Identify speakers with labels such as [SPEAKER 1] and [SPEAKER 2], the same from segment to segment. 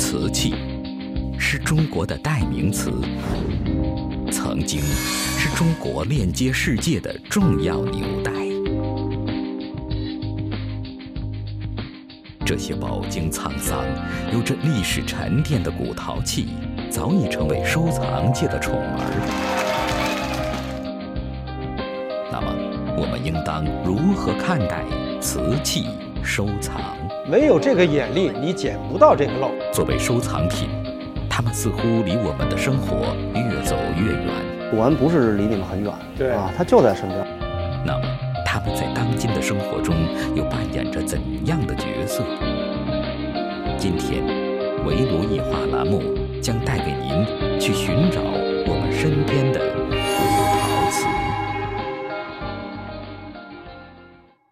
[SPEAKER 1] 瓷器是中国的代名词，曾经是中国链接世界的重要纽带。这些饱经沧桑、有着历史沉淀的古陶器，早已成为收藏界的宠儿。那么，我们应当如何看待瓷器收藏？
[SPEAKER 2] 没有这个眼力，你捡不到这个漏。
[SPEAKER 1] 作为收藏品，它们似乎离我们的生活越走越远。
[SPEAKER 3] 古玩不是离你们很远，
[SPEAKER 2] 对
[SPEAKER 3] 啊，它就在身边。
[SPEAKER 1] 那么，它们在当今的生活中又扮演着怎样的角色？今天，围炉夜话栏目将带给您去寻找我们身边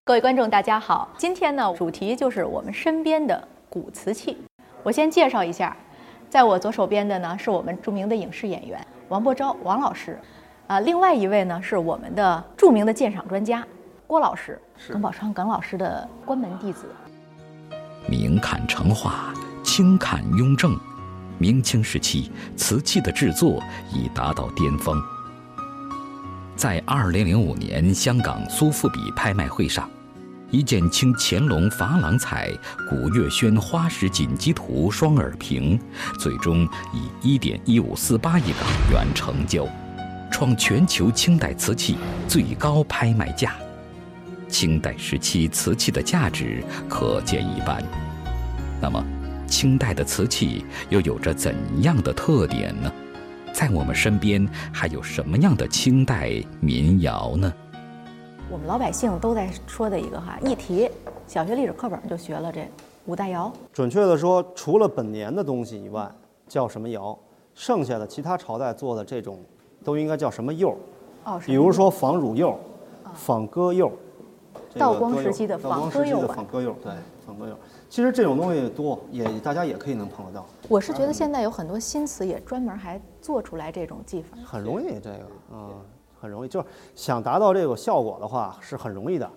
[SPEAKER 4] 各位观众，大家好，今天呢，主题就是我们身边的古瓷器。我先介绍一下，在我左手边的呢，是我们著名的影视演员王伯昭王老师，啊，另外一位呢是我们的著名的鉴赏专家郭老师，耿宝昌耿老师的关门弟子。
[SPEAKER 1] 明看成化，清看雍正，明清时期瓷器的制作已达到巅峰。在2005年香港苏富比拍卖会上，一件清乾隆珐琅彩古月轩花石锦鸡图双耳瓶，最终以1.1548亿港元成交，创全球清代瓷器最高拍卖价。清代时期瓷器的价值可见一斑。那么，清代的瓷器又有着怎样的特点呢？在我们身边还有什么样的清代民窑呢？
[SPEAKER 4] 我们老百姓都在说的一个哈，一提小学历史课本就学了这五代窑。
[SPEAKER 3] 准确的说，除了本年的东西以外，叫什么窑？剩下的其他朝代做的这种，都应该叫什么釉？
[SPEAKER 4] 哦，
[SPEAKER 3] 比如说仿乳釉、仿鸽釉。
[SPEAKER 4] 道光时期的仿鸽釉
[SPEAKER 3] 仿鸽釉，对，仿鸽釉。其实这种东西多，也大家也可以能碰得到，
[SPEAKER 4] 我是觉得现在有很多新词也专门还做出来这种技法。
[SPEAKER 3] 很容易这个啊、很容易。就是想达到这个效果的话是很容易的，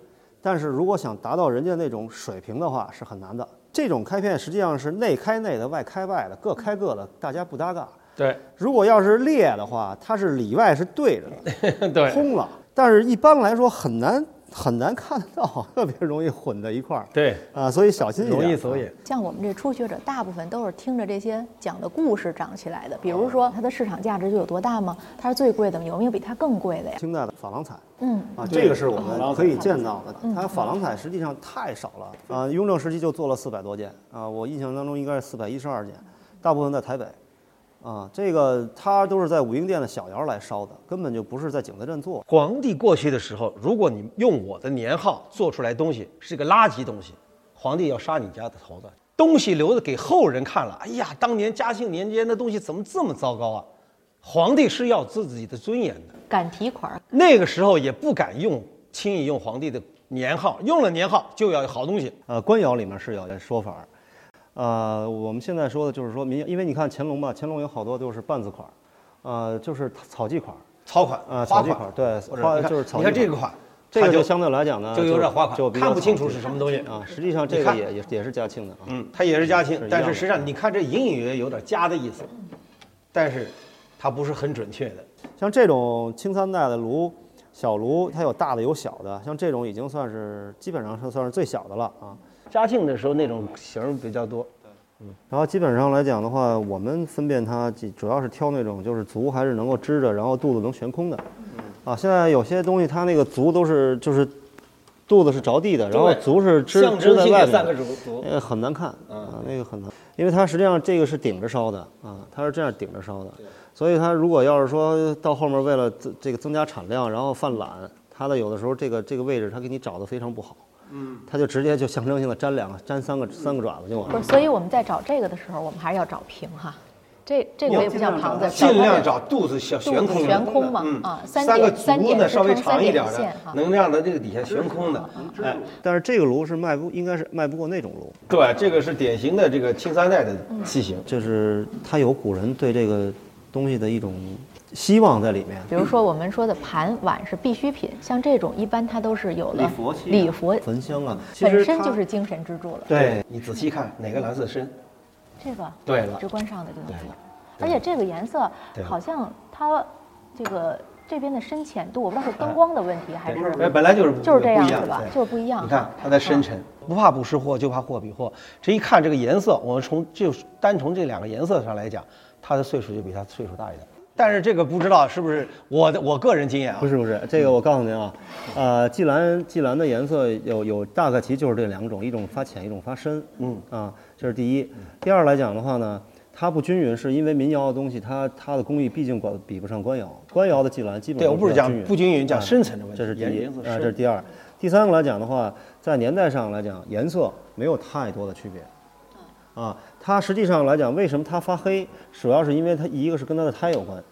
[SPEAKER 3] 但是如果想达到人家那种水平的话是很难的。这种开片实际上是内开内的，外开外的，各开各的，大家不搭嘎。
[SPEAKER 2] 对
[SPEAKER 3] 如果要是裂的话，它是里外是对着的，
[SPEAKER 2] 对
[SPEAKER 3] 通了。但是一般来说很难很难看得到，特别容易混在一块儿
[SPEAKER 2] 对，
[SPEAKER 3] 啊，所以小心一点。
[SPEAKER 2] 容易走眼。
[SPEAKER 4] 像我们这初学者，大部分都是听着这些讲的故事长起来的。比如说，它的市场价值就有多大吗？它是最贵的吗？有没有比它更贵的呀？
[SPEAKER 3] 清代的珐琅彩
[SPEAKER 4] 嗯，
[SPEAKER 3] 啊，这个是我们可以见到的。
[SPEAKER 4] 嗯
[SPEAKER 3] 它珐琅彩实际上太少了啊，雍正时期就做了四百多件啊，我印象当中应该是四百一十二件，大部分在台北。啊，这个它都是在武英殿的小窑来烧的，根本就不是在景德镇做。
[SPEAKER 2] 皇帝过去的时候，如果你用我的年号做出来东西是个垃圾东西，皇帝要杀你家的头的。东西留着给后人看了，哎呀，当年嘉庆年间的东西怎么这么糟糕啊？皇帝是要自己的尊严的，
[SPEAKER 4] 敢提款儿，
[SPEAKER 2] 那个时候也不敢用轻易用皇帝的年号，用了年号就要有好东西。
[SPEAKER 3] 呃，官窑里面是有这说法儿，呃，我们现在说的就是说民，因为你看乾隆吧，乾隆有好多都是半字款儿，呃，就是草记款儿，
[SPEAKER 2] 草款呃
[SPEAKER 3] 草记款对花就是草
[SPEAKER 2] 你看这个款，
[SPEAKER 3] 这个就相对来讲呢，
[SPEAKER 2] 就有点花款，
[SPEAKER 3] 就比
[SPEAKER 2] 看不清楚是什么东西
[SPEAKER 3] 啊。实际上这个也也也是嘉庆的啊。
[SPEAKER 2] 嗯，它也是嘉庆但是实际上你看这隐隐约约有点嘉的意思，但是它不是很准确的。
[SPEAKER 3] 像这种清三代的炉，小炉它有大的有小的，像这种已经算是基本上是算是最小的了啊。
[SPEAKER 2] 嘉庆的时候那种型儿比较多，
[SPEAKER 3] 然后基本上来讲的话，我们分辨它主主要是挑那种就是足还是能够支着，然后肚子能悬空的。啊，现在有些东西它那个足都是就是肚子是着地的，然后足是支支在外面。呃，很难看啊，那个很难，因为它实际上这个是顶着烧的啊，它是这样顶着烧的，所以它如果要是说到后面为了增这个增加产量，然后犯懒，它的有的时候这个这个位置它给你找的非常不好，嗯，它就直接就象征性的粘两个粘三个三个爪子就完了
[SPEAKER 4] 不是，。所以我们在找这个的时候，我们还是要找平哈。这这个也不像旁子，
[SPEAKER 2] 尽量
[SPEAKER 4] 找
[SPEAKER 2] 找肚子小悬空的，
[SPEAKER 4] 悬空嘛
[SPEAKER 2] 嗯
[SPEAKER 4] 啊三
[SPEAKER 2] 三个
[SPEAKER 4] 三
[SPEAKER 2] 足
[SPEAKER 4] 点支
[SPEAKER 2] 呢稍微长一点的能让它这个底下悬空的。哎，
[SPEAKER 3] 但是这个炉是卖不应该是卖不过那种炉，
[SPEAKER 2] 对，这个是典型的这个清三代的器型。
[SPEAKER 3] 就是它有古人对这个东西的一种希望在里面。
[SPEAKER 4] 比如说我们说的盘碗是必需品，像这种一般它都是有了
[SPEAKER 3] 礼佛焚香啊，
[SPEAKER 4] 本身就是精神支柱了。
[SPEAKER 3] 对
[SPEAKER 2] 你仔细看哪个蓝色深，
[SPEAKER 4] 这个？
[SPEAKER 2] 对了。
[SPEAKER 4] 直观上的这种
[SPEAKER 2] 对了
[SPEAKER 4] 而且这个颜色好像它这个这边的深浅度，我不知道是灯光的问题还是
[SPEAKER 2] 哎，本来就是不
[SPEAKER 4] 就是这样是吧？就是不一样。
[SPEAKER 2] 你看它在深沉，不怕不识货，就怕货比货。这一看这个颜色，我们从就单从这两个颜色上来讲，它的岁数就比它岁数大一点。但是这个不知道是不是我的我个人经验啊？
[SPEAKER 3] 不是不是，这个我告诉您啊，呃，霁蓝霁蓝的颜色有有大概其就是这两种，一种发浅，一种发深。
[SPEAKER 2] 嗯
[SPEAKER 3] 啊，这是第一。第二来讲的话呢，它不均匀，是因为民窑的东西，它它的工艺毕竟管比不上官窑。官窑的霁蓝基本上
[SPEAKER 2] 对我不是讲不均匀，讲
[SPEAKER 3] 啊
[SPEAKER 2] 深层的问题。
[SPEAKER 3] 这是第一，啊，
[SPEAKER 2] 深
[SPEAKER 3] 这是第二。第三个来讲的话，在年代上来讲，颜色没有太多的区别。啊，它实际上来讲，为什么它发黑，主要是因为它一个是跟它的胎有关，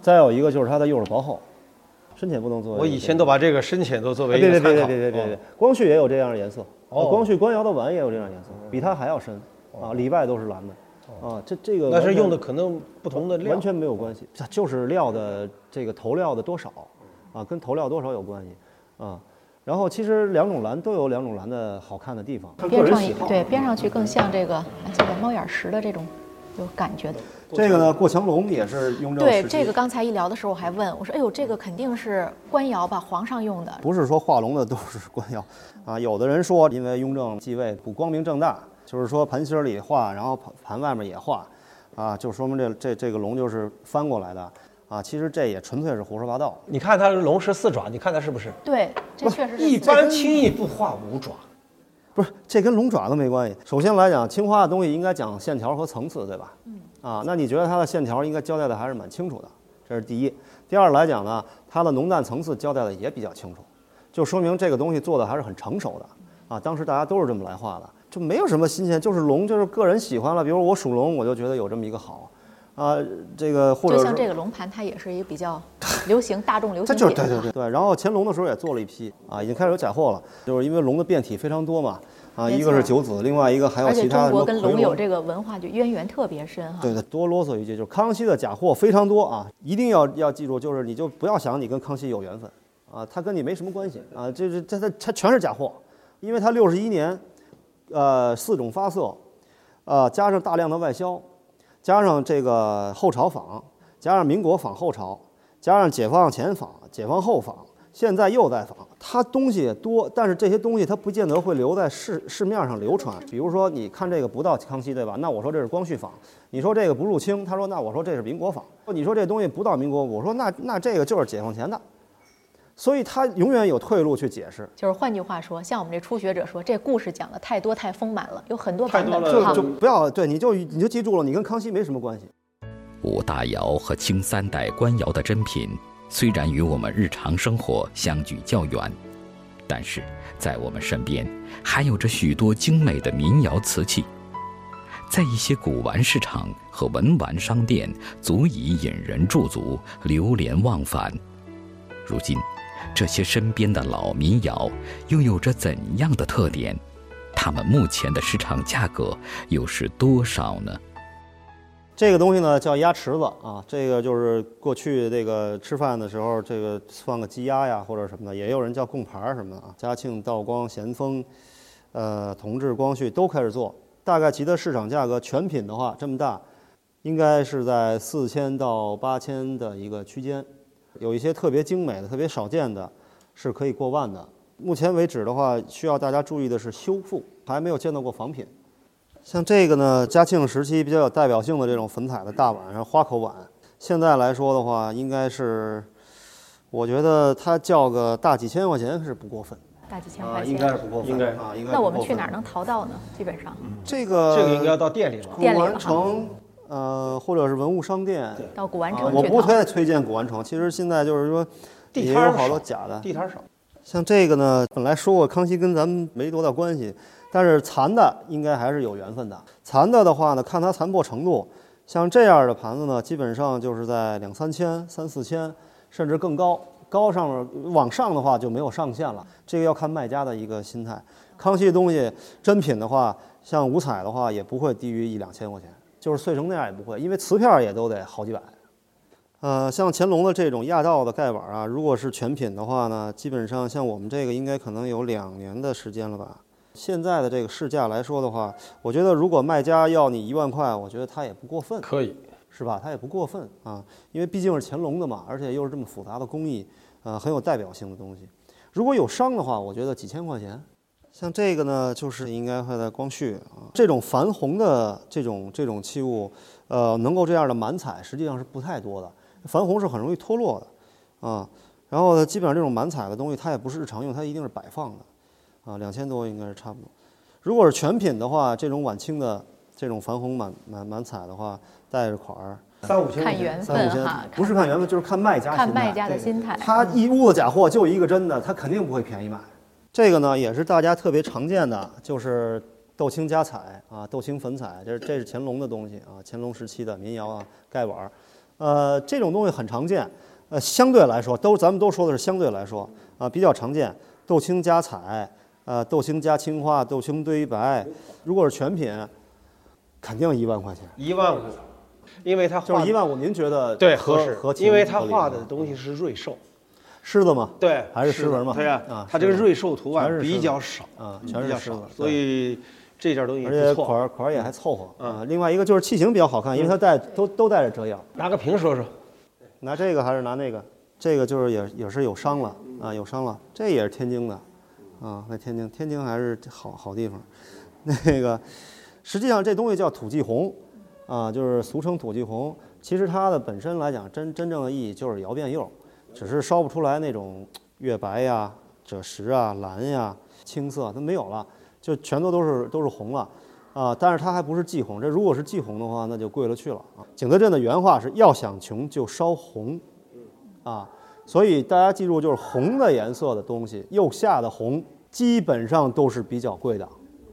[SPEAKER 3] 再有一个就是它的釉是薄厚，深浅不能作为。
[SPEAKER 2] 我以前都把这个深浅都作为
[SPEAKER 3] 哎别别别
[SPEAKER 2] 一个参考。
[SPEAKER 3] 别别别别
[SPEAKER 2] 哦，
[SPEAKER 3] 光绪也有这样的颜色，
[SPEAKER 2] 哦
[SPEAKER 3] 啊光绪官窑的碗也有这样的颜色，比它还要深啊，里外都是蓝的。啊，这这个
[SPEAKER 2] 那是用的可能不同的料
[SPEAKER 3] 完。全没有关系，它就是料的这个投料的多少，啊，跟投料多少有关系，啊。然后其实两种蓝都有两种蓝的好看的地方，
[SPEAKER 4] 边上。对边上去更像这个哎这个猫眼石的这种有感觉的。
[SPEAKER 3] 这个呢，过墙龙也是雍正
[SPEAKER 4] 对这个刚才一聊的时候我还问我说哎呦这个肯定是官窑吧皇上用的。
[SPEAKER 3] 不是说画龙的都是官窑啊，有的人说因为雍正继位不光明正大，就是说盘心儿里画，然后盘盘外面也画，啊，就说明这这这个龙就是翻过来的啊。其实这也纯粹是胡说八道。
[SPEAKER 2] 你看它龙是四爪，你看它是不是？
[SPEAKER 4] 对，这确实是
[SPEAKER 2] 一般轻易不画五爪。
[SPEAKER 3] 不是，这跟龙爪都没关系。首先来讲，青花的东西应该讲线条和层次，对吧？嗯。啊，那你觉得它的线条应该交代的还是蛮清楚的，这是第一。第二来讲呢，它的浓淡层次交代的也比较清楚，就说明这个东西做的还是很成熟的。啊，当时大家都是这么来画的，就没有什么新鲜，就是龙，就是个人喜欢了。比如我属龙，我就觉得有这么一个好，啊，这个或者
[SPEAKER 4] 就像这
[SPEAKER 3] 个。
[SPEAKER 4] 龙盘，它也是一个比较 流行大众流行品。
[SPEAKER 3] 就是对对对对，然后乾隆的时候也做了一批啊，已经开始有假货了，就是因为龙的变体非常多嘛，啊，一个是九子，另外一个还有其他的
[SPEAKER 4] 中国跟龙有这个文化就渊源特别深哈。
[SPEAKER 3] 对对，多啰嗦一句，就是康熙的假货非常多啊，一定要要记住，就是你就不要想你跟康熙有缘分啊，他跟你没什么关系啊，这这这他他全是假货，因为他六十一年，呃，四种发色，呃，加上大量的外销，加上这个后朝仿，加上民国仿后朝，加上解放前仿、解放后仿，现在又在仿，它东西也多，但是这些东西它不见得会留在市市面上流传。比如说，你看这个不到康熙对吧？那我说这是光绪仿。你说这个不入清，他说那我说这是民国仿。你说这东西不到民国，我说那那这个就是解放前的。所以他永远有退路去解释。
[SPEAKER 4] 就是换句话说，像我们这初学者说，这故事讲的太多太丰满了，有很多版本
[SPEAKER 2] 太多了
[SPEAKER 3] 就就不要对，你就你就记住了，你跟康熙没什么关系。
[SPEAKER 1] 五大窑和清三代官窑的珍品，虽然与我们日常生活相距较远，但是在我们身边还有着许多精美的民窑瓷器，在一些古玩市场和文玩商店，足以引人驻足、流连忘返。如今，这些身边的老民窑又有着怎样的特点？它们目前的市场价格又是多少呢？
[SPEAKER 3] 这个东西呢叫鸭池子啊，这个就是过去这个吃饭的时候，这个放个鸡鸭呀或者什么的，也有人叫供盘什么的啊。嘉庆、道光、咸丰，呃，同治、光绪都开始做，大概其的市场价格全品的话这么大，应该是在四千到八千的一个区间，有一些特别精美的、特别少见的，是可以过万的。目前为止的话，需要大家注意的是修复，还没有见到过仿品。像这个呢，嘉庆时期比较有代表性的这种粉彩的大碗，然后花口碗，现在来说的话，应该是，我觉得它叫个大几千块钱是不过分
[SPEAKER 4] 大几千
[SPEAKER 3] 啊，
[SPEAKER 4] 块
[SPEAKER 3] 应该是。不过分，
[SPEAKER 2] 应该
[SPEAKER 3] 啊，应该。
[SPEAKER 4] 那我们去哪儿？能淘到呢？基本上
[SPEAKER 3] 这个
[SPEAKER 2] 这个应该要到店里了。
[SPEAKER 3] 古玩城，呃，或者是文物商店。
[SPEAKER 4] 到古玩
[SPEAKER 3] 啊我不。太推荐古玩城，其实现在就是说，
[SPEAKER 2] 地摊儿
[SPEAKER 3] 也有好多假的。
[SPEAKER 2] 地摊儿少，
[SPEAKER 3] 像这个呢，本来说过康熙跟咱们没多大关系，但是残的应该还是有缘分的。残的的话呢，看它残破程度，像这样的盘子呢，基本上就是在两三千、三四千，甚至更高。高上面往上的话就没有上限了，这个要看卖家的一个心态。康熙的东西真品的话，像五彩的话也不会低于一两千块钱，就是碎成那样也不会，因为瓷片儿也都得好几百。呃，像乾隆的这种亚道的盖碗啊，如果是全品的话呢，基本上像我们这个应该可能有两年的时间了吧，现在的这个市价来说的话，我觉得如果卖家要你一万块，我觉得他也不过分，
[SPEAKER 2] 可以，
[SPEAKER 3] 是吧？他也不过分啊，因为毕竟是乾隆的嘛，而且又是这么复杂的工艺，呃，很有代表性的东西。如果有伤的话，我觉得几千块钱。像这个呢，就是应该会在光绪啊，这种矾红的这种这种器物，呃，能够这样的满彩，实际上是不太多的。矾红是很容易脱落的，啊，然后呢，基本上这种满彩的东西，它也不是日常用，它一定是摆放的，啊，两千多应该是差不多。如果是全品的话，这种晚清的这种矾红满满满彩的话，带着款儿，
[SPEAKER 2] 三五千
[SPEAKER 3] 三五千
[SPEAKER 4] 分哈，，
[SPEAKER 3] 不是看缘分，就是看卖家心态
[SPEAKER 4] 看卖家的心态。
[SPEAKER 3] 他一屋子假货就一个真的，他肯定不会便宜卖。这个呢，也是大家特别常见的，就是豆青加彩啊，豆青粉彩，这是这是乾隆的东西啊，乾隆时期的民窑啊，盖碗儿，呃，这种东西很常见，呃，相对来说都咱们都说的是相对来说啊，比较常见，豆青加彩，呃，豆青加青花，豆青堆白，如果是全品，肯定一万块钱，
[SPEAKER 2] 一万五，因为他
[SPEAKER 3] 就是一万五，您觉得
[SPEAKER 2] 对
[SPEAKER 3] 合
[SPEAKER 2] 合适
[SPEAKER 3] 合，
[SPEAKER 2] 因为他
[SPEAKER 3] 合理吗
[SPEAKER 2] 画的东西是瑞兽，
[SPEAKER 3] 狮子嘛？
[SPEAKER 2] 对，
[SPEAKER 3] 还是狮纹嘛
[SPEAKER 2] 对呀
[SPEAKER 3] 啊，
[SPEAKER 2] 它这个瑞兽图案比较少
[SPEAKER 3] 啊全是狮子，
[SPEAKER 2] 所以这件东西
[SPEAKER 3] 而且。款儿款儿也还凑合
[SPEAKER 2] 嗯
[SPEAKER 3] 啊。另外一个就是器型比较好看，因为它带都都带着遮样。
[SPEAKER 2] 拿个屏说说，
[SPEAKER 3] 拿这个还是拿那个？这个就是也也是有伤了啊，有伤了。这也是天津的啊，在天津天津还是好好地方。那个实际上这东西叫土记红啊，就是俗称土记红。其实它的本身来讲，真真正的意义就是窑变釉，只是烧不出来那种月白呀、赭石啊、蓝呀、青色，它没有了，就全都都是都是红了。啊，但是它还不是霁红，这如果是霁红的话，那就贵了去了啊。景德镇的原话是要想穷就烧红，啊，所以大家记住，就是红的颜色的东西，釉下的红基本上都是比较贵的，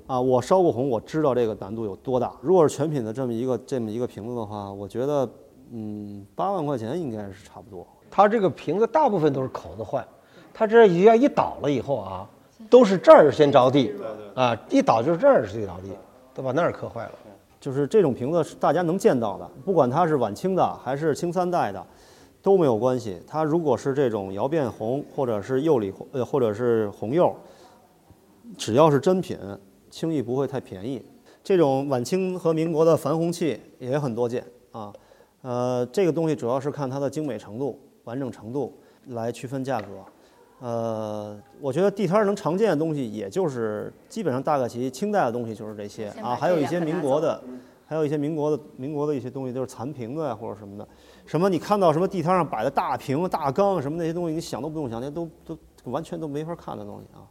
[SPEAKER 3] 啊，我烧过红，我知道这个难度有多大。如果是全品的这么一个这么一个瓶子的话，我觉得，嗯，八万块钱应该是差不多。
[SPEAKER 2] 它这个瓶子大部分都是口子坏，它这一要一倒了以后啊，都是这儿先着地，啊，一倒就是这儿是最着地，都把那儿磕坏了。
[SPEAKER 3] 就是这种瓶子是大家能见到的，不管它是晚清的还是清三代的，都没有关系。它如果是这种窑变红，或者是釉里红，呃，或者是红釉，只要是真品，轻易不会太便宜。这种晚清和民国的矾红器也很多见啊，呃，这个东西主要是看它的精美程度、完整程度来区分价格。呃，我觉得地摊儿能常见的东西，也就是基本上大概其清代的东西就是这些啊，还有一些民国的，还有一些民国的民国的一些东西，就是残瓶子呀或者什么的。什么你看到什么地摊上摆的大瓶、大缸什么那些东西，你想都不用想，那都都完全都没法看的东西啊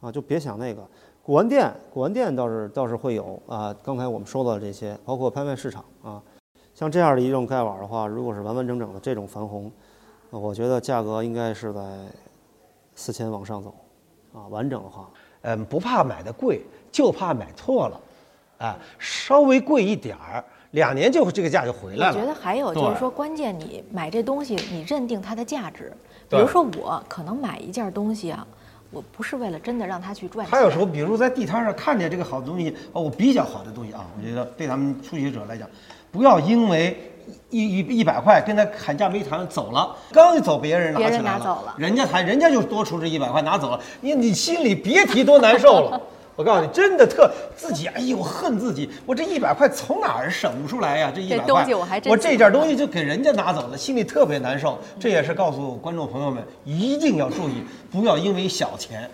[SPEAKER 3] 啊，就别想那个。古玩店，古玩店倒是倒是会有啊，刚才我们说到的这些，包括拍卖市场啊，像这样的一种盖碗的话，如果是完完整整的这种矾红，呃我觉得价格应该是在四千往上走，啊，完整的话，
[SPEAKER 2] 嗯，不怕买的贵，就怕买错了，啊，稍微贵一点儿，两年就这个价就回来了。
[SPEAKER 4] 我觉得还有就是说，关键你买这东西，你认定它的价值。比如说我可能买一件东西啊，我不是为了真的让它去赚钱。
[SPEAKER 2] 还有时候，比如在地摊上看见这个好东西，哦，我比较好的东西啊，我觉得对咱们初学者来讲，不要因为一一一百块跟他砍价没谈走了，刚一走别人拿起来
[SPEAKER 4] 拿走了
[SPEAKER 2] 人家还人家就多出这一百块拿走了，你你心里别提多难受了。我告诉你，真的特自己，哎呦，恨自己，我这一百块从哪儿省出来呀？这一百块，
[SPEAKER 4] 东西我还真
[SPEAKER 2] 我这件东西就给人家拿走了，心里特别难受。这也是告诉观众朋友们，一定要注意，不要因为小钱，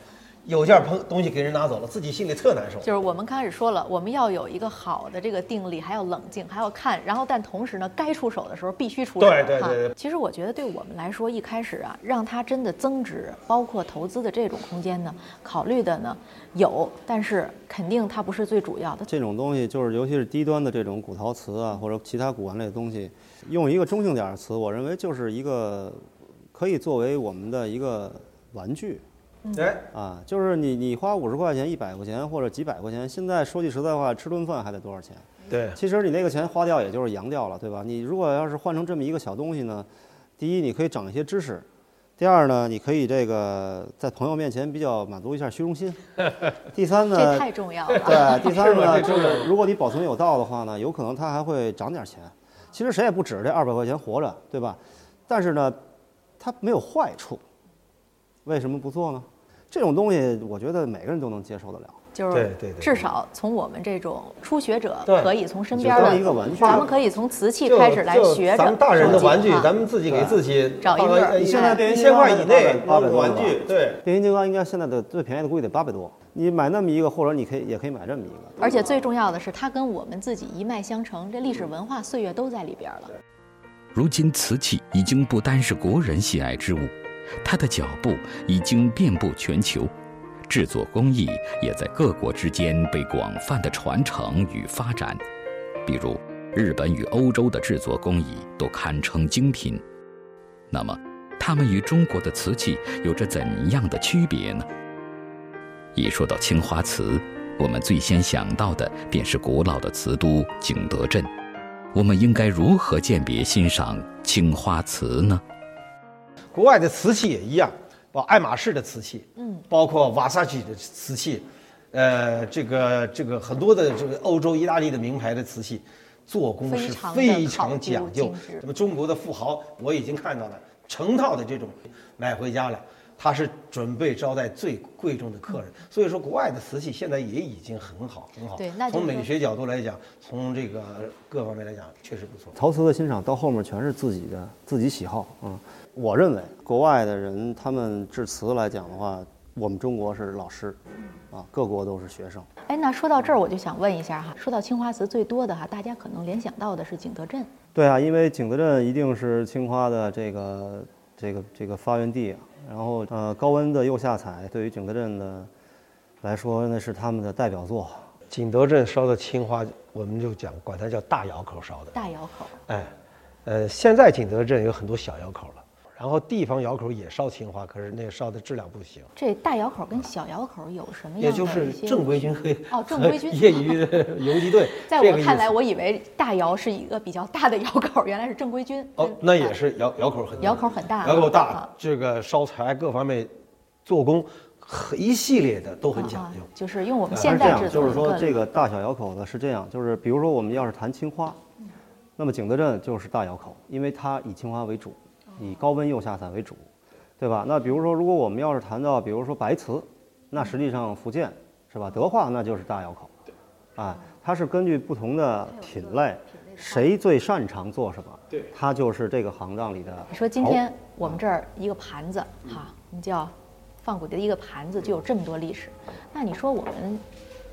[SPEAKER 2] 有件朋东西给人拿走了，自己心里特难受。
[SPEAKER 4] 就是我们刚开始说了，我们要有一个好的这个定力，还要冷静，还要看，然后但同时呢，该出手的时候必须出手。
[SPEAKER 2] 对对对
[SPEAKER 4] 其实我觉得对我们来说，一开始啊，让它真的增值，包括投资的这种空间呢，考虑的呢有，但是肯定它不是最主要的。
[SPEAKER 3] 这种东西就是，尤其是低端的这种古陶瓷啊，或者其他古玩类的东西，用一个中性点儿的词，我认为就是一个可以作为我们的一个玩具
[SPEAKER 2] 哎，
[SPEAKER 3] 啊，就是你你花五十块钱、一百块钱或者几百块钱，现在说句实在话，吃顿饭还得多少钱？
[SPEAKER 2] 对，
[SPEAKER 3] 其实你那个钱花掉也就是扬掉了，对吧？你如果要是换成这么一个小东西呢，第一你可以长一些知识，第二呢，你可以这个在朋友面前比较满足一下虚荣心，第三呢，
[SPEAKER 4] 这太重要了。
[SPEAKER 3] 对，第三个呢，就是如果你保存有道的话呢，有可能它还会涨点钱。其实谁也不指着这二百块钱活着，对吧？但是呢，它没有坏处，为什么不做呢？这种东西，我觉得每个人都能接受得了。
[SPEAKER 4] 就是
[SPEAKER 2] 对对对
[SPEAKER 4] 至少从我们这种初学者可以从身边的
[SPEAKER 3] 一个玩具
[SPEAKER 4] 咱们可以从瓷器开始来学着
[SPEAKER 2] 咱们大人的玩具，
[SPEAKER 4] 啊
[SPEAKER 2] 咱们自己给自己
[SPEAKER 4] 找一个
[SPEAKER 3] 现在变形金刚
[SPEAKER 2] 以内
[SPEAKER 3] 八百多
[SPEAKER 2] 玩具，对。
[SPEAKER 3] 变形金刚应该现在的最便宜的估计得八百多，你买那么一个，或者你可以也可以买这么一个。
[SPEAKER 4] 而且最重要的是，它跟我们自己一脉相承，这历史文化岁月都在里边了。
[SPEAKER 1] 如今瓷器已经不单是国人喜爱之物，它的脚步已经遍布全球，制作工艺也在各国之间被广泛的传承与发展。比如，日本与欧洲的制作工艺都堪称精品。那么，它们与中国的瓷器有着怎样的区别呢？一说到青花瓷，我们最先想到的便是古老的瓷都景德镇。我们应该如何鉴别欣赏青花瓷呢？
[SPEAKER 2] 国外的瓷器也一样，包括爱马仕的瓷器，
[SPEAKER 4] 嗯，
[SPEAKER 2] 包括瓦萨奇的瓷器，呃，这个这个很多的这个欧洲、意大利的名牌的瓷器，做工是
[SPEAKER 4] 非常
[SPEAKER 2] 讲究
[SPEAKER 4] 精致。
[SPEAKER 2] 什么中国的富豪，我已经看到了成套的这种买回家了。他是准备招待最贵重的客人，所以说国外的瓷器现在也已经很好很好。
[SPEAKER 4] 对
[SPEAKER 2] 从美学角度来讲，从这个各方面来讲，确实不错。
[SPEAKER 3] 陶瓷的欣赏到后面全是自己的自己喜好啊、我认为国外的人他们致辞来讲的话，我们中国是老师，啊，各国都是学生。
[SPEAKER 4] 哎，那说到这儿，我就想问一下哈，说到青花瓷最多的哈，大家可能联想到的是景德镇。
[SPEAKER 3] 对啊，因为景德镇一定是青花的这个这个这个发源地啊。然后呃，高温的釉下彩对于景德镇的来说，那是他们的代表作。
[SPEAKER 2] 景德镇烧的青花，我们就讲管它叫大窑口烧的。
[SPEAKER 4] 大窑口，
[SPEAKER 2] 哎，呃，现在景德镇有很多小窑口了，然后地方窑口也烧青花，可是那个烧的质量不行，
[SPEAKER 4] 这大窑口跟小窑口有什么样的
[SPEAKER 2] 也就是正规军和
[SPEAKER 4] 哦正规军
[SPEAKER 2] 业余游击队。
[SPEAKER 4] 在我看来，我以为大窑是一个比较大的窑口，原来是正规军。
[SPEAKER 2] 哦，那也是窑窑口很大
[SPEAKER 4] 窑口很大
[SPEAKER 2] 窑口大
[SPEAKER 4] 啊，
[SPEAKER 2] 这个烧材各方面做工很一系列的都很讲究
[SPEAKER 4] 啊。就是用我们现在制作
[SPEAKER 3] 就是说这个大小窑口呢是这样，就是比如说我们要是谈青花，那么景德镇就是大窑口，因为它以青花为主，以高温釉下彩为主，对吧？那比如说如果我们要是谈到比如说白瓷，那实际上福建是吧？德化那就是大窑口，啊，它是根据不同的品类，谁最擅长做什么，
[SPEAKER 2] 对，
[SPEAKER 3] 它就是这个行当里的。
[SPEAKER 4] 你说今天我们这儿一个盘子哈，我们叫放古的一个盘子就有这么多历史，那你说我们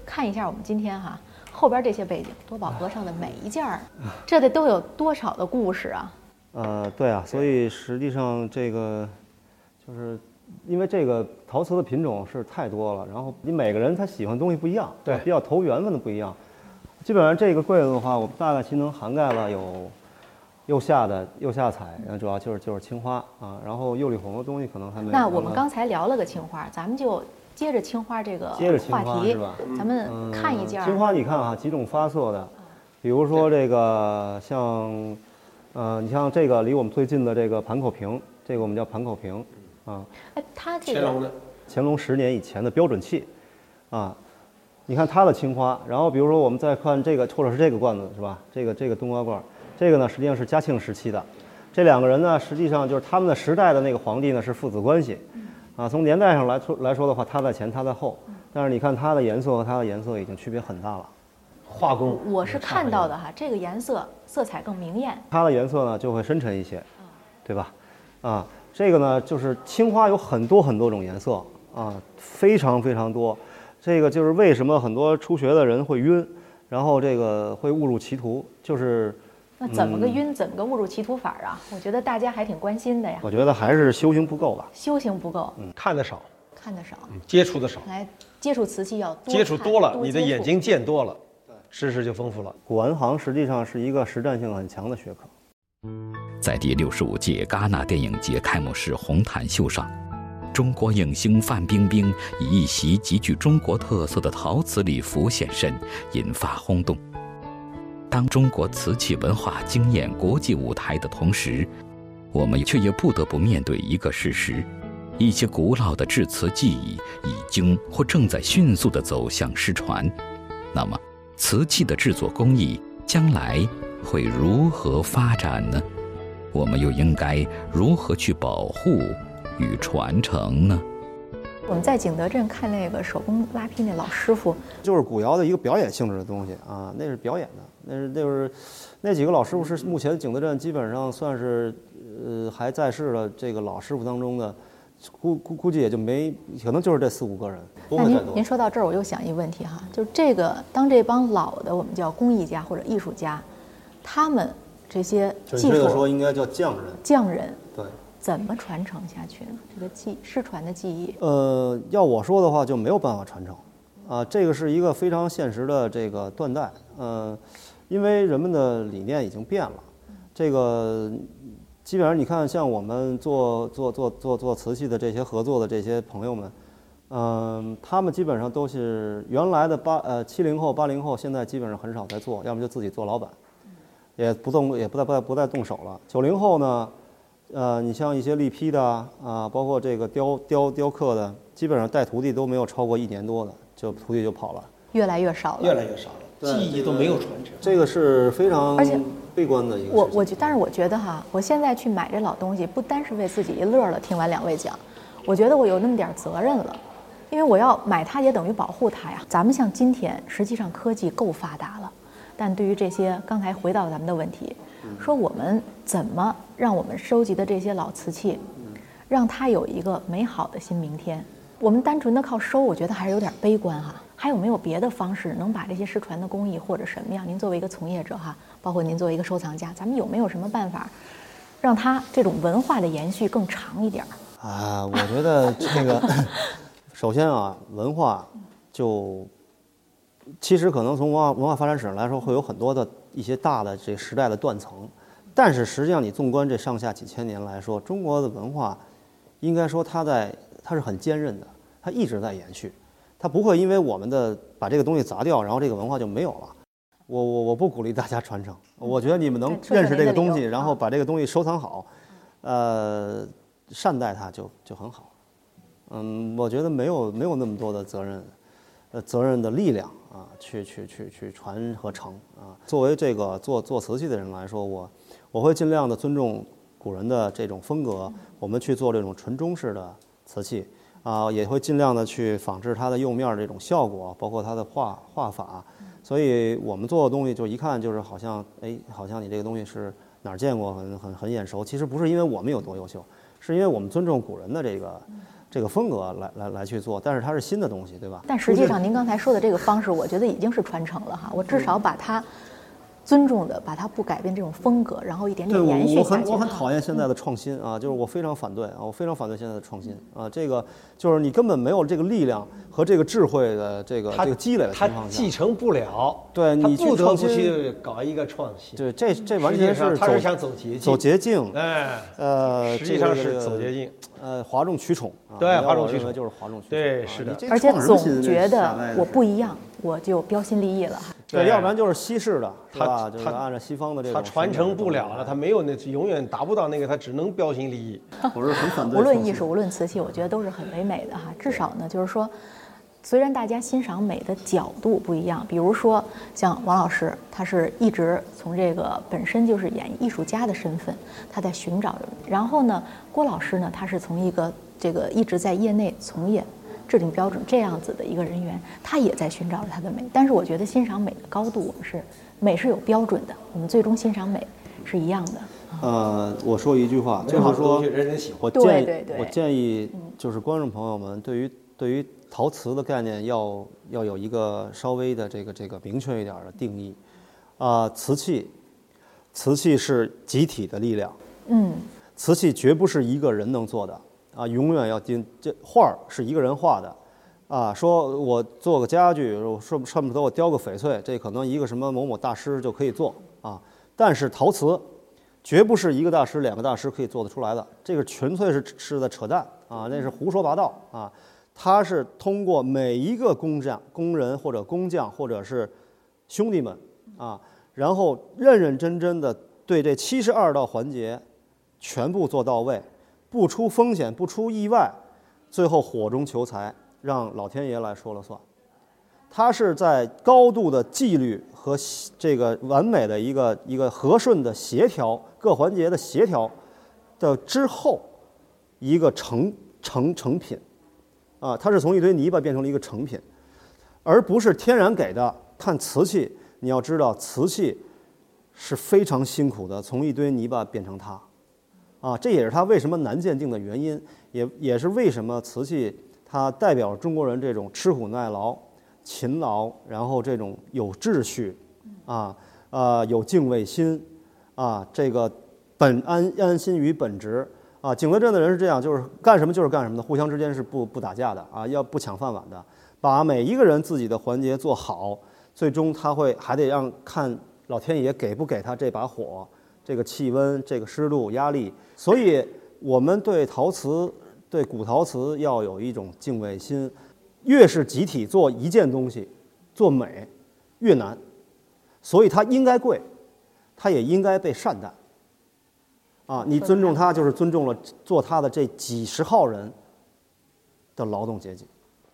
[SPEAKER 4] 看一下我们今天哈后边这些背景，多宝阁上的每一件儿，这得都有多少的故事啊？
[SPEAKER 3] 呃，对啊，所以实际上这个就是因为这个陶瓷的品种是太多了，然后你每个人他喜欢的东西不一样，
[SPEAKER 2] 对
[SPEAKER 3] 比较投缘分的不一样。基本上这个柜子的话，我们大概其能涵盖了有釉下的釉下彩，然后主要就是就是青花啊，然后釉里红的东西可能还没。
[SPEAKER 4] 那我们刚才聊了个青花，咱们就接着青花这个话题
[SPEAKER 3] 花是吧，
[SPEAKER 4] 咱们看一件儿。
[SPEAKER 3] 青花，你看哈，几种发色的，比如说这个像，呃，你像这个离我们最近的这个盘口瓶，这个我们叫盘口瓶，啊，
[SPEAKER 4] 哎，它这个
[SPEAKER 2] 乾隆的
[SPEAKER 3] 乾隆十年以前的标准器，啊，你看它的青花，然后比如说我们再看这个，或者是这个罐子是吧？这个这个冬瓜罐，这个呢实际上是嘉庆时期的，这两个人呢实际上就是他们的时代的那个皇帝呢是父子关系，啊，从年代上来说来说的话，他在前他在后，但是你看它的颜色和它的颜色已经区别很大了。
[SPEAKER 2] 画工，
[SPEAKER 4] 我是看到的哈，这个颜色色彩更明艳。
[SPEAKER 3] 它的颜色呢就会深沉一些，对吧？啊，这个呢就是青花有很多很多种颜色啊，非常非常多。这个就是为什么很多初学的人会晕，然后这个会误入歧途，就是
[SPEAKER 4] 那怎
[SPEAKER 3] 嗯
[SPEAKER 4] 么个晕，怎么个误入歧途法啊？我觉得大家还挺关心的呀。
[SPEAKER 3] 我觉得还是修行不够吧。
[SPEAKER 4] 修行不够，嗯
[SPEAKER 2] 看得少，
[SPEAKER 4] 看得少，
[SPEAKER 2] 接触的少，
[SPEAKER 4] 来接触瓷器要多
[SPEAKER 2] 接触多了，你的眼睛见多了，知识就丰富了。
[SPEAKER 3] 古玩行实际上是一个实战性很强的学科。
[SPEAKER 1] 在第六十五届戛纳电影节开幕式红毯秀上，中国影星范冰冰以一袭极具中国特色的陶瓷礼服现身，引发轰动。当中国瓷器文化惊艳国际舞台的同时，我们却也不得不面对一个事实：一些古老的制瓷技艺已经或正在迅速地走向失传。那么，瓷器的制作工艺将来会如何发展呢？我们又应该如何去保护与传承呢？
[SPEAKER 4] 我们在景德镇看那个手工拉坯那老师傅，
[SPEAKER 3] 就是古窑的一个表演性质的东西啊，那是表演的，那是那是那几个老师傅是目前景德镇基本上算是呃还在世的这个老师傅当中的，估估估计也就没可能就是这四五个人，
[SPEAKER 4] 那您您。说到这儿，我又想一个问题哈，就是这个当这帮老的我们叫工艺家或者艺术家，他们这些技
[SPEAKER 3] 术，这个说，应该叫匠人。
[SPEAKER 4] 匠人
[SPEAKER 3] 对，
[SPEAKER 4] 怎么传承下去呢？这个技失传的技艺，
[SPEAKER 3] 呃，要我说的话，就没有办法传承，啊，这个是一个非常现实的这个断代，呃，因为人们的理念已经变了，这个基本上你看，像我们做做做做做瓷器的这些合作的这些朋友们，嗯、他们基本上都是原来的八呃七零后、八零后，现在基本上很少在做，要么就自己做老板，也不动也不再不再不再动手了。九零后呢，呃，你像一些立坯的啊、啊包括这个雕雕雕刻的，基本上带徒弟都没有超过一年多的，就徒弟就跑了。
[SPEAKER 4] 越来越少了。
[SPEAKER 2] 越来越少了，技艺都没有传承。
[SPEAKER 3] 这个是非常
[SPEAKER 4] 而且
[SPEAKER 3] 悲观的一个。
[SPEAKER 4] 我我觉，但是我觉得哈，我现在去买这老东西，不单是为自己一乐了。听完两位讲，我觉得我有那么点责任了，因为我要买它，也等于保护它呀。咱们像今天，实际上科技够发达了，但对于这些，刚才回到咱们的问题，说我们怎么让我们收集的这些老瓷器，让它有一个美好的新明天？我们单纯的靠收，我觉得还是有点悲观哈。还有没有别的方式能把这些失传的工艺或者什么样？您作为一个从业者哈，包括您作为一个收藏家，咱们有没有什么办法，让它这种文化的延续更长一点儿？
[SPEAKER 3] 啊，我觉得这个，首先啊，文化就其实可能从文化文化发展史上来说，会有很多的一些大的这时代的断层，但是实际上你纵观这上下几千年来说，中国的文化应该说它在它是很坚韧的，它一直在延续，它不会因为我们的把这个东西砸掉，然后这个文化就没有了。我我我不鼓励大家传承，我觉得你们能认识这个东西，然后
[SPEAKER 4] 啊
[SPEAKER 3] 把这个东西收藏好，呃，善待它就就很好。嗯，我觉得没有没有那么多的责任，呃，责任的力量啊，去去去去传和承啊。作为这个做做瓷器的人来说，我我会尽量的尊重古人的这种风格，我们去做这种纯中式的瓷器啊，也会尽量的去仿制它的釉面儿这种效果，包括它的画画法。所以我们做的东西就一看就是好像，哎，好像你这个东西是哪儿见过，很很很眼熟。其实不是因为我们有多优秀，是因为我们尊重古人的这个这个风格来来来去做，但是它是新的东西，对吧？
[SPEAKER 4] 但实际上，您刚才说的这个方式，我觉得已经是传承了哈。我至少把它尊重的，把它不改变这种风格，然后一点点延续下去。
[SPEAKER 3] 我很我很讨厌现在的创新啊，就是我非常反对啊，我非常反对现在的创新啊，这个就是你根本没有这个力量和这个智慧的这个
[SPEAKER 2] 他
[SPEAKER 3] 这个积累的
[SPEAKER 2] 他
[SPEAKER 3] 情况下
[SPEAKER 2] 继，承不了，
[SPEAKER 3] 对你
[SPEAKER 2] 不得不
[SPEAKER 3] 创新
[SPEAKER 2] 去搞一个创新。
[SPEAKER 3] 对这这完全是
[SPEAKER 2] 他是想走捷径
[SPEAKER 3] 走捷径，
[SPEAKER 2] 哎，
[SPEAKER 3] 呃，
[SPEAKER 2] 实际上是走捷径。
[SPEAKER 3] 呃，哗众取宠啊，
[SPEAKER 2] 对哗众取宠
[SPEAKER 3] 就是哗众取宠。啊
[SPEAKER 2] 对是的
[SPEAKER 4] 而且总觉得我不一样，我就标新立异了哈。
[SPEAKER 3] 对，
[SPEAKER 2] 对
[SPEAKER 3] 要不然就是西式的，是
[SPEAKER 2] 他
[SPEAKER 3] 吧？就是
[SPEAKER 2] 他
[SPEAKER 3] 按照西方的这个
[SPEAKER 2] 他传承不了了，他
[SPEAKER 3] 他
[SPEAKER 2] 没有那永远达不到那个，他只能标新立异。
[SPEAKER 3] 我是很反对。
[SPEAKER 4] 无论艺术，无论瓷器，我觉得都是很唯美的哈。至少呢，就是说，虽然大家欣赏美的角度不一样，比如说像王老师，他是一直从这个本身就是演艺术家的身份，他在寻找着。然后呢，郭老师呢，他是从一个这个一直在业内从业。制定标准这样子的一个人员，他也在寻找着他的美。但是我觉得欣赏美的高度，我们是美是有标准的，我们最终欣赏美是一样的。
[SPEAKER 3] 呃，我说一句话，就
[SPEAKER 2] 美好
[SPEAKER 3] 是说
[SPEAKER 4] 对
[SPEAKER 3] 我建议就是观众朋友们，对于对于陶瓷的概念要要有一个稍微的这个这个明确一点儿的定义。啊、瓷器，瓷器是集体的力量，
[SPEAKER 4] 嗯，
[SPEAKER 3] 瓷器绝不是一个人能做的啊，永远要盯这画儿是一个人画的，啊，说我做个家具，我说恨不得我雕个翡翠，这可能一个什么某某大师就可以做。啊，但是陶瓷绝不是一个大师、两个大师可以做得出来的，这个纯粹是是在扯淡啊，那是胡说八道啊，它是通过每一个工匠、工人或者工匠或者是兄弟们啊，然后认认真真的对这七十二道环节全部做到位，不出风险，不出意外，最后火中求财，让老天爷来说了算。它是在高度的纪律和这个完美的一个一个和顺的协调各环节的协调的之后，一个成成成品，啊，它是从一堆泥巴变成了一个成品，而不是天然给的看瓷器。你要知道，瓷器是非常辛苦的，从一堆泥巴变成它，啊，这也是它为什么难鉴定的原因，也也是为什么瓷器它代表中国人这种吃苦耐劳、勤劳，然后这种有秩序，啊，呃，有敬畏心，啊，这个本安安心于本职。啊，景德镇的人是这样，就是干什么就是干什么的，互相之间是不不打架的啊，要不抢饭碗的，把每一个人自己的环节做好，最终他会还得让看老天爷给不给他这把火，这个气温、这个湿度、压力。所以，我们对陶瓷、对古陶瓷要有一种敬畏心。越是集体做一件东西，做美越难，所以它应该贵，它也应该被善待。啊，你尊重它，就是尊重了做它的这几十号人的劳动阶级。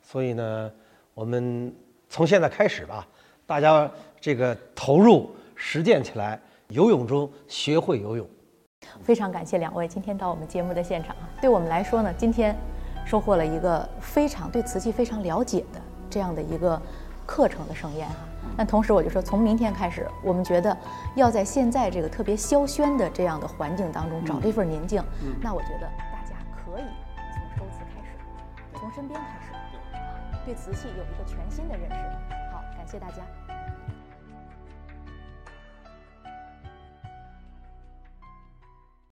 [SPEAKER 2] 所以呢，我们从现在开始吧，大家这个投入实践起来，游泳中学会游泳。
[SPEAKER 4] 非常感谢两位今天到我们节目的现场啊，对我们来说呢，今天收获了一个非常对瓷器非常了解的这样的一个课程的盛宴哈。那同时，我就说，从明天开始，我们觉得要在现在这个特别萧喧的这样的环境当中找这份宁静。那我觉得大家可以从收瓷开始，从身边开始，对瓷器有一个全新的认识。好，感谢大家。